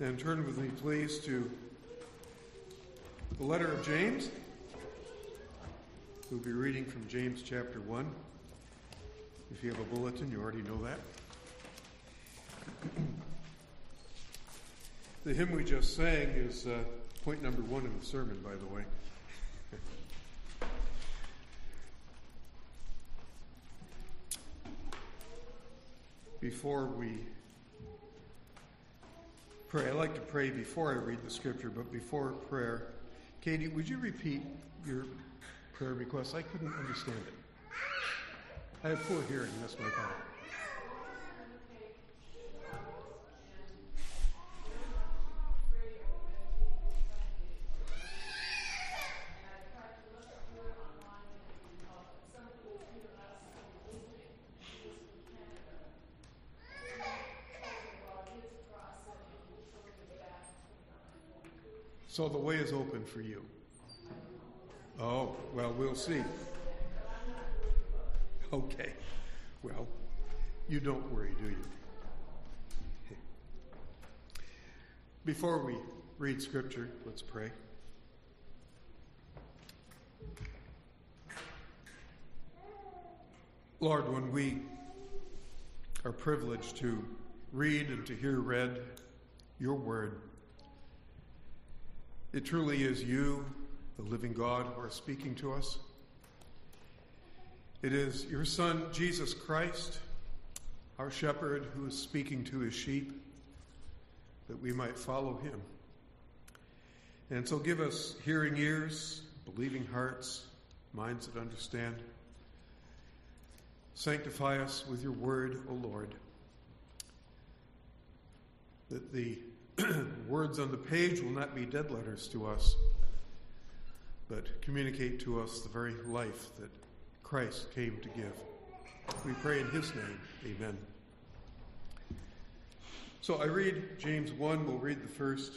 And turn with me, please, to the letter of James. We'll be reading from James chapter 1. If you have a bulletin, you already know that. the hymn we just sang is uh, point number one in the sermon, by the way. Before we pray, I like to pray before I read the scripture, but before prayer, Katie, would you repeat your prayer request? I couldn't understand it. I have poor hearing, that's my problem. So the way is open for you. Oh, well, we'll see. Okay. Well, you don't worry, do you? Before we read Scripture, let's pray. Lord, when we are privileged to read and to hear read your word, it truly is you, the living God, who are speaking to us. It is your Son, Jesus Christ, our shepherd, who is speaking to his sheep, that we might follow him. And so give us hearing ears, believing hearts, minds that understand. Sanctify us with your word, O Lord, that the words on the page will not be dead letters to us, but communicate to us the very life that Christ came to give. We pray in his name. Amen. So I read James 1, we'll read the first